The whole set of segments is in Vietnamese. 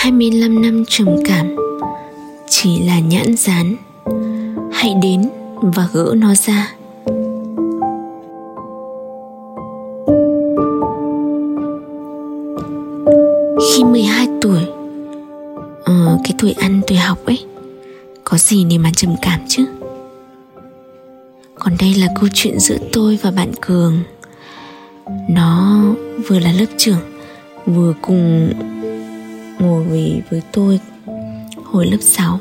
25 năm trầm cảm chỉ là nhãn dán. Hãy đến và gỡ nó ra. Khi 12 tuổi ờ, cái tuổi ăn tuổi học ấy có gì để mà trầm cảm chứ? Còn đây là câu chuyện giữa tôi và bạn cường. Nó vừa là lớp trưởng vừa cùng ngồi với, với tôi hồi lớp 6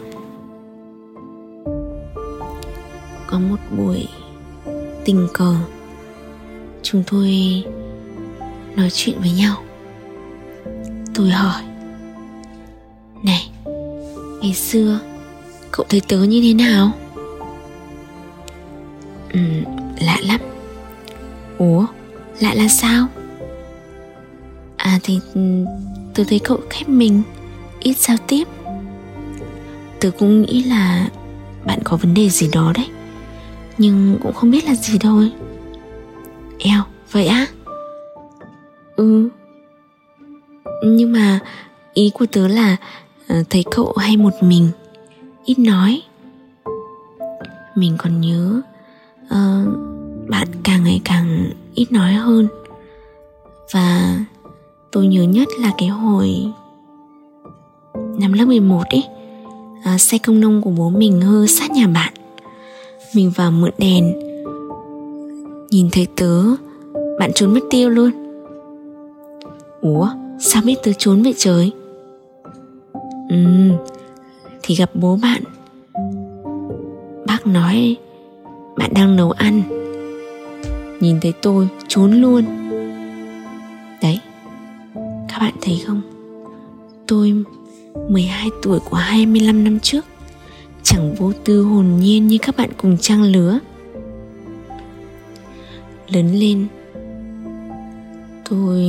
có một buổi tình cờ chúng tôi nói chuyện với nhau. Tôi hỏi này ngày xưa cậu thấy tớ như thế nào? Ừ lạ lắm. Ủa lạ là sao? À thì tớ thấy cậu khép mình. Ít giao tiếp. Tớ cũng nghĩ là bạn có vấn đề gì đó đấy. Nhưng cũng không biết là gì thôi eo vậy á? Ừ. Nhưng mà ý của tớ là ờ, thấy cậu hay một mình. Ít nói. Mình còn nhớ uh, bạn càng ngày càng ít nói hơn. Và tôi nhớ nhất là cái hồi năm lớp 11 ấy à, xe công nông của bố mình hư sát nhà bạn. Mình vào mượn đèn nhìn thấy tớ bạn trốn mất tiêu luôn. Ủa sao biết tớ trốn vậy trời? Ừ thì gặp bố bạn. Bác nói bạn đang nấu ăn. Nhìn thấy tôi trốn luôn các bạn thấy không? Tôi 12 tuổi của 25 năm trước, chẳng vô tư hồn nhiên như các bạn cùng trang lứa. Lớn lên, tôi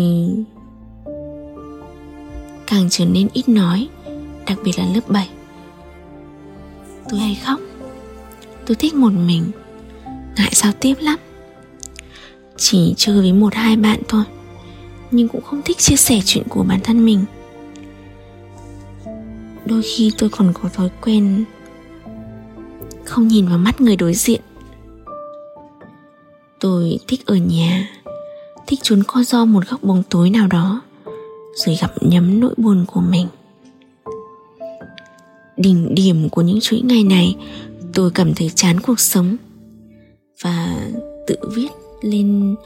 càng trở nên ít nói, đặc biệt là lớp 7 tôi hay khóc. Tôi thích một mình. Ngại giao tiếp lắm. Chỉ chơi với một hai bạn thôi nhưng cũng không thích chia sẻ chuyện của bản thân mình. Đôi khi tôi còn có thói quen không nhìn vào mắt người đối diện. Tôi thích ở nhà, thích trốn co do một góc bóng tối nào đó, rồi gặp nhấm nỗi buồn của mình. Đỉnh điểm của những chuỗi ngày này, tôi cảm thấy chán cuộc sống và tự viết lên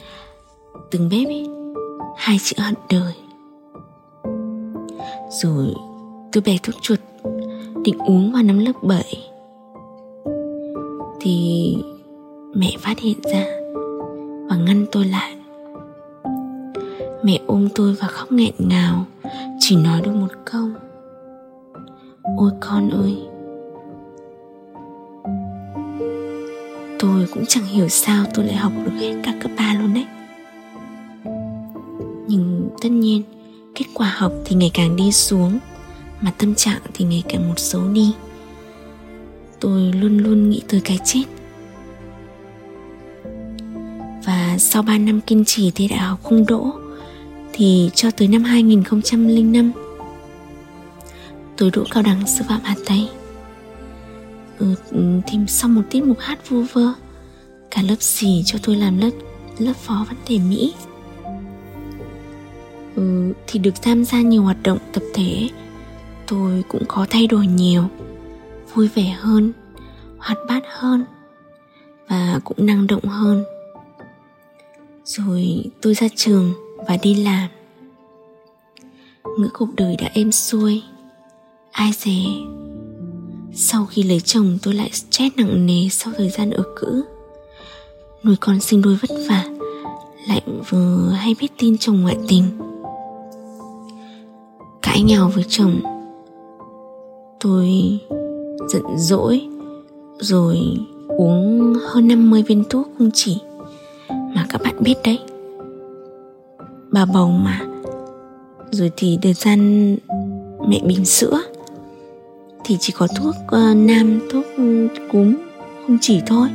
từng bếp ấy hai chữ hận đời. Rồi tôi bè thuốc chuột, định uống vào năm lớp 7 thì mẹ phát hiện ra và ngăn tôi lại. Mẹ ôm tôi và khóc nghẹn ngào, chỉ nói được một câu. Ôi con ơi, tôi cũng chẳng hiểu sao tôi lại học được hết cả cấp ba luôn đấy tất nhiên kết quả học thì ngày càng đi xuống mà tâm trạng thì ngày càng một xấu đi. Tôi luôn luôn nghĩ tới cái chết. Và sau 3 năm kiên trì thi đại học không đỗ thì cho tới năm 2005 tôi đỗ cao đẳng sư phạm Hà Tây. Ừ, thì sau một tiết mục hát vu vơ cả lớp xì cho tôi làm lớp lớp phó vấn đề Mỹ ừ, thì được tham gia nhiều hoạt động tập thể. Tôi cũng có thay đổi nhiều vui vẻ hơn hoạt bát hơn và cũng năng động hơn. Rồi tôi ra trường và đi làm. Ngữ cuộc đời đã êm xuôi ai dè. Sau khi lấy chồng tôi lại stress nặng nề sau thời gian ở cữ. Nuôi con sinh đôi vất vả lại vừa hay biết tin chồng ngoại tình cãi nhau với chồng. Tôi giận dỗi rồi uống hơn 50 viên thuốc không chỉ mà các bạn biết đấy. Bà bầu mà. Rồi thì thời gian mẹ bình sữa. Thì chỉ có thuốc uh, nam thuốc cúm không chỉ thôi.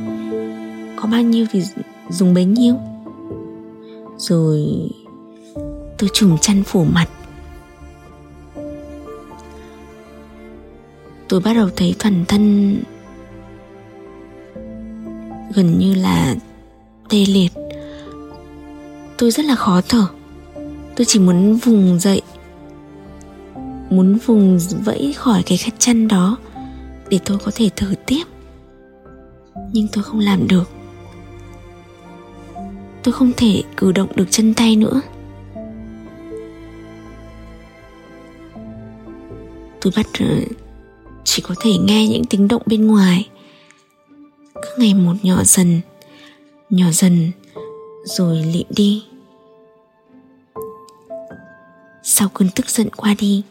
Có bao nhiêu thì dùng bấy nhiêu. Rồi tôi trùng chăn phủ mặt. Tôi bắt đầu thấy toàn thân gần như là tê liệt. Tôi rất là khó thở. Tôi chỉ muốn vùng dậy, muốn vùng vẫy khỏi cái khát chăn đó để tôi có thể thở tiếp. Nhưng tôi không làm được. Tôi không thể cử động được chân tay nữa. Tôi bắt ờ, chỉ có thể nghe những tiếng động bên ngoài. Cứ ngày một nhỏ dần nhỏ dần, rồi lịm đi. Sau cơn tức giận qua đi,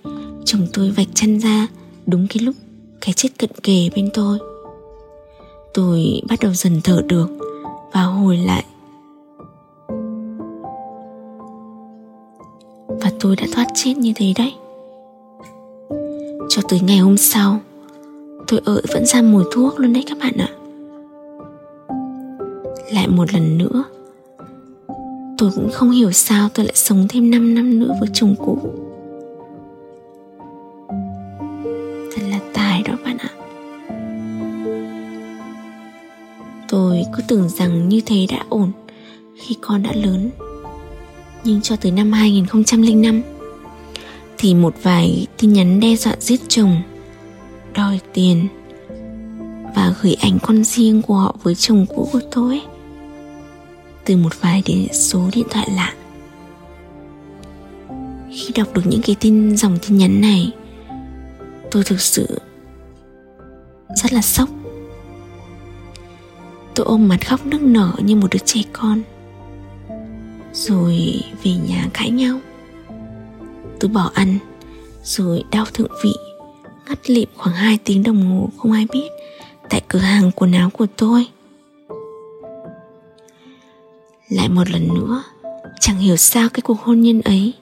chồng tôi vạch chân ra đúng cái lúc cái chết cận kề bên tôi. Tôi bắt đầu dần thở được và hồi lại. Và tôi đã thoát chết như thế đấy cho tới ngày hôm sau, tôi ợ vẫn ra mùi thuốc luôn đấy các bạn ạ. Lại một lần nữa, tôi cũng không hiểu sao tôi lại sống thêm 5 năm nữa với chồng cũ. Thật là tài đó bạn ạ. Tôi cứ tưởng rằng như thế đã ổn khi con đã lớn. Nhưng cho tới năm 2005 thì một vài tin nhắn đe dọa giết chồng, đòi tiền và gửi ảnh con riêng của họ với chồng cũ của tôi. Từ một vài đến số điện thoại lạ. Khi đọc được những cái tin, dòng tin nhắn này, tôi thực sự rất là sốc. Tôi ôm mặt khóc nức nở như một đứa trẻ con. Rồi về nhà cãi nhau. Tôi bỏ ăn rồi đau thượng vị. Ngất lịm khoảng 2 tiếng đồng hồ, không ai biết. Tại cửa hàng quần áo của tôi. Lại một lần nữa, chẳng hiểu sao cái cuộc hôn nhân ấy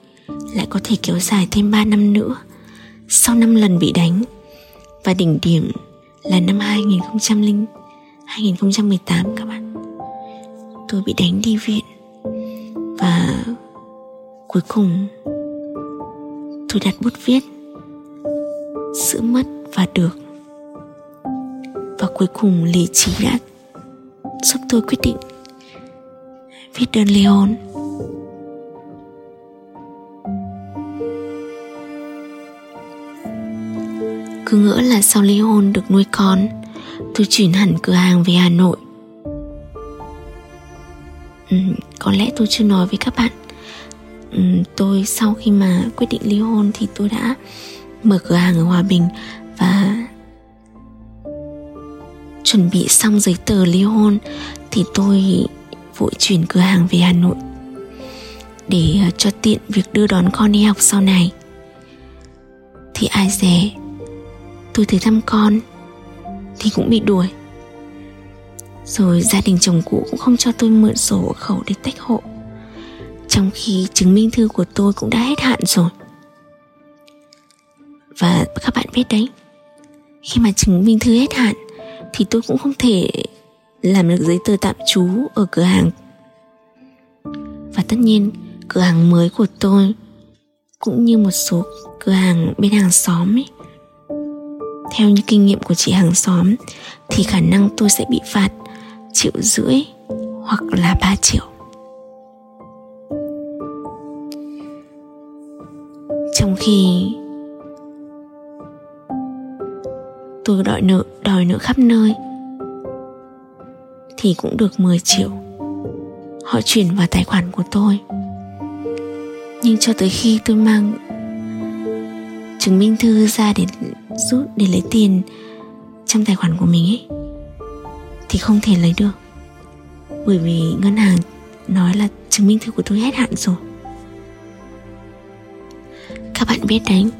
lại có thể kéo dài thêm 3 năm nữa. Sau 5 lần bị đánh, và đỉnh điểm là năm 2000 2018 các bạn. Tôi bị đánh đi viện, và cuối cùng tôi đặt bút viết sự mất và được. Và cuối cùng lý trí đã giúp tôi quyết định viết đơn ly hôn cứ ngỡ là sau ly hôn được nuôi con tôi chuyển hẳn cửa hàng về hà nội. Ừ, có lẽ tôi chưa nói với các bạn. Ừ, tôi sau khi mà quyết định ly hôn thì tôi đã mở cửa hàng ở hòa bình và chuẩn bị xong giấy tờ ly hôn thì tôi vội chuyển cửa hàng về hà nội để ờ, cho tiện việc đưa đón con đi học sau này. Thì ai dè, tôi tới thăm con thì cũng bị đuổi. Rồi gia đình chồng cũ cũng không cho tôi mượn sổ hộ khẩu để tách hộ trong khi chứng minh thư của tôi cũng đã hết hạn rồi. Và các bạn biết đấy, khi mà chứng minh thư hết hạn, thì tôi cũng không thể làm được giấy tờ tạm trú ở cửa hàng. Và tất nhiên, cửa hàng mới của tôi, cũng như một số cửa hàng bên hàng xóm ấy, theo như kinh nghiệm của chị hàng xóm, thì khả năng tôi sẽ bị phạt triệu rưỡi hoặc là 3 triệu. Khi tôi đòi nợ đòi nợ khắp nơi thì cũng được 10 triệu. Họ chuyển vào tài khoản của tôi. Nhưng cho tới khi tôi mang chứng minh thư ra để rút, để lấy tiền trong tài khoản của mình ấy, thì không thể lấy được. Bởi vì ngân hàng nói là chứng minh thư của tôi hết hạn rồi các bạn biết đấy.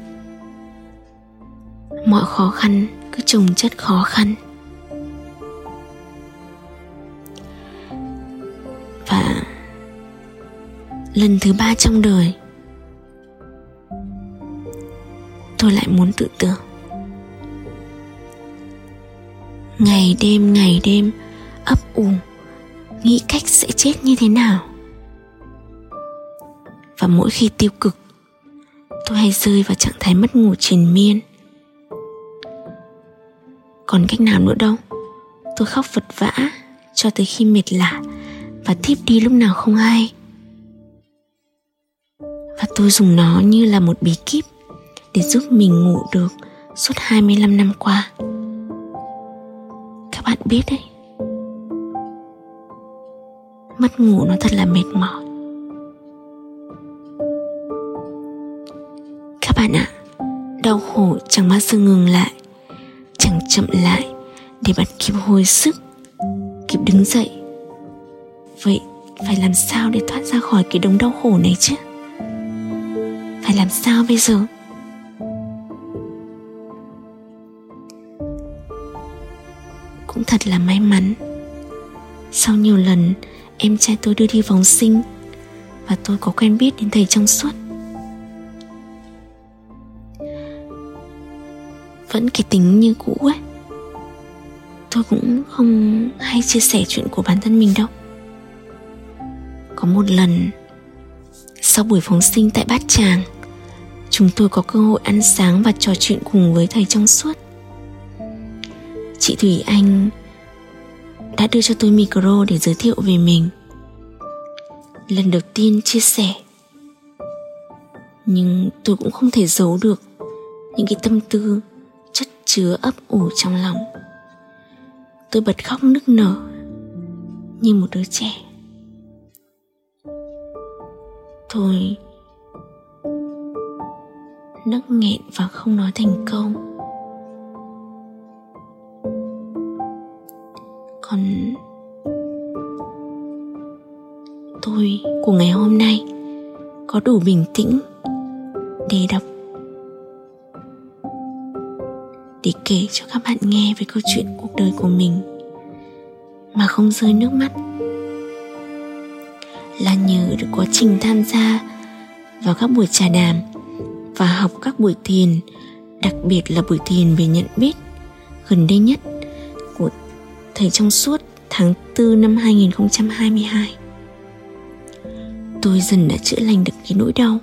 Mọi khó khăn cứ trồng chất khó khăn. Và lần thứ ba trong đời, tôi lại muốn tự tưởng. Ngày đêm ngày đêm, ấp ủ, nghĩ cách sẽ chết như thế nào. Và mỗi khi tiêu cực tôi hay rơi vào trạng thái mất ngủ triền miên còn cách nào nữa đâu tôi khóc vật vã cho tới khi mệt lạ và thiếp đi lúc nào không hay và tôi dùng nó như là một bí kíp để giúp mình ngủ được suốt 25 năm qua. Các bạn biết đấy, mất ngủ nó thật là mệt mỏi. Bạn ạ, đau khổ chẳng bao giờ ngừng lại, chẳng chậm lại để bạn kịp hồi sức, kịp đứng dậy. Vậy phải làm sao để thoát ra khỏi cái đống đau khổ này chứ? Phải làm sao bây giờ? cũng thật là may mắn sau nhiều lần em trai tôi đưa đi vòng sinh và tôi có quen biết đến thầy trong suốt vẫn cái tính như cũ ấy. Tôi cũng không hay chia sẻ chuyện của bản thân mình đâu. Có một lần, sau buổi phóng sinh tại bát tràng, chúng tôi có cơ hội ăn sáng và trò chuyện cùng với thầy trong suốt. Chị Thủy Anh đã đưa cho tôi micro để giới thiệu về mình. Lần đầu tiên chia sẻ. Nhưng tôi cũng không thể giấu được Những cái tâm tư chứa ấp ủ trong lòng. Tôi bật khóc nức nở, Như một đứa trẻ. Tôi nấc nghẹn và không nói thành câu. Còn tôi của ngày hôm nay có đủ bình tĩnh để đọc kể cho các bạn nghe về câu chuyện cuộc đời của mình, mà không rơi nước mắt là nhờ được quá trình tham gia vào các buổi trà đàm và học các buổi thiền, đặc biệt là buổi thiền về nhận biết gần đây nhất của thầy trong suốt tháng 4 năm 2022. Tôi dần đã chữa lành được cái nỗi đau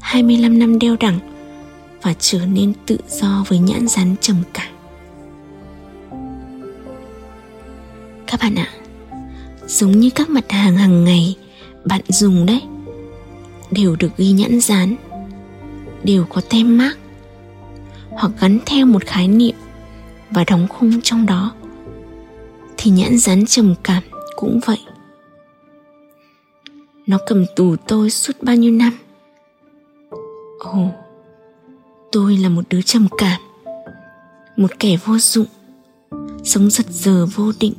25 năm đeo đẳng và trở nên tự do với nhãn rắn trầm cảm. Các bạn ạ, giống như các mặt hàng hàng ngày bạn dùng đấy, đều được ghi nhãn dán, đều có tem mác hoặc gắn theo một khái niệm và đóng khung trong đó thì nhãn dán trầm cảm cũng vậy nó cầm tù tôi suốt bao nhiêu năm ồ tôi là một đứa trầm cảm, một kẻ vô dụng, sống giật giờ vô định,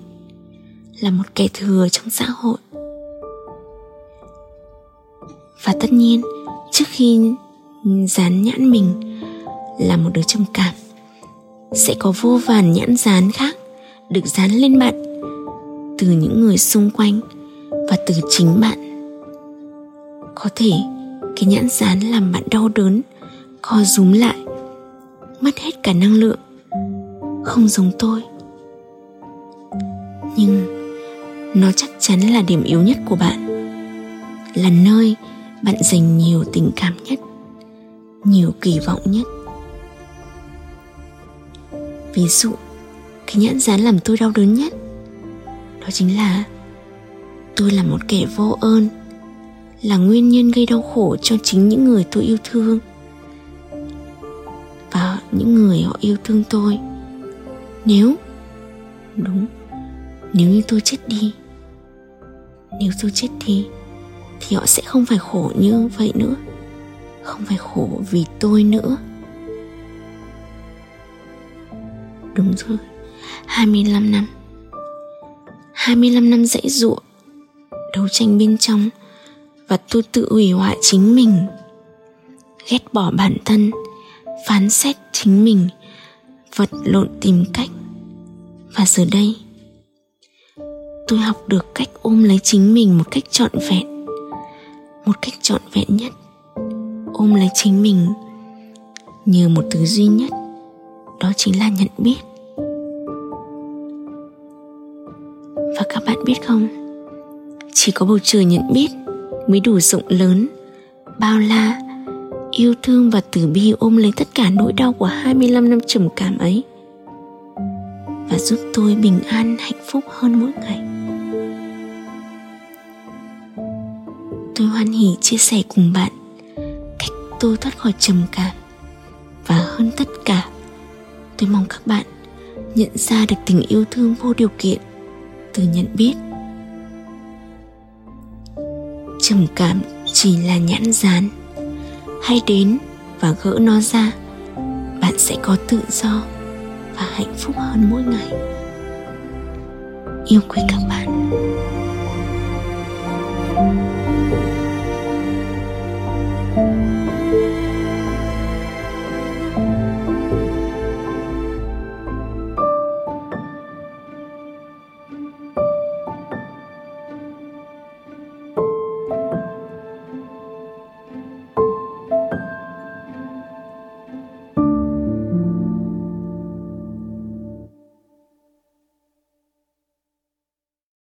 là một kẻ thừa trong xã hội. Và tất nhiên, trước khi dán nhãn mình là một đứa trầm cảm, sẽ có vô vàn nhãn dán khác được dán lên bạn từ những người xung quanh và từ chính bạn. Có thể cái nhãn dán làm bạn đau đớn co rúm lại. Mất hết cả năng lượng. Không giống tôi. Nhưng nó chắc chắn là điểm yếu nhất của bạn. Là nơi bạn dành nhiều tình cảm nhất, nhiều kỳ vọng nhất. Ví dụ, cái nhãn dán làm tôi đau đớn nhất, đó chính là tôi là một kẻ vô ơn, là nguyên nhân gây đau khổ cho chính những người tôi yêu thương người họ yêu thương tôi. Nếu, đúng, nếu như tôi chết đi, nếu tôi chết đi, thì họ sẽ không phải khổ như vậy nữa. Không phải khổ vì tôi nữa. Đúng rồi 25 năm. 25 năm dãy ruộng, Đấu tranh bên trong, Và tôi tự hủy hoại chính mình. Ghét bỏ bản thân. Phán xét chính mình, Vật lộn tìm cách. Và giờ đây, Tôi học được cách ôm lấy chính mình một cách trọn vẹn. Một cách trọn vẹn nhất, Ôm lấy chính mình Nhờ một thứ duy nhất, Đó chính là nhận biết. Và các bạn biết không, chỉ có bầu trời nhận biết mới đủ rộng lớn, bao la yêu thương và từ bi ôm lấy tất cả nỗi đau của 25 năm trầm cảm ấy. Và giúp tôi bình an, hạnh phúc hơn mỗi ngày. Tôi hoan hỉ chia sẻ cùng bạn cách tôi thoát khỏi trầm cảm. Và hơn tất cả, tôi mong các bạn nhận ra được tình yêu thương vô điều kiện từ nhận biết. Trầm cảm chỉ là nhãn dán hãy đến và gỡ nó ra. Bạn sẽ có tự do và hạnh phúc hơn mỗi ngày. Yêu quý các bạn.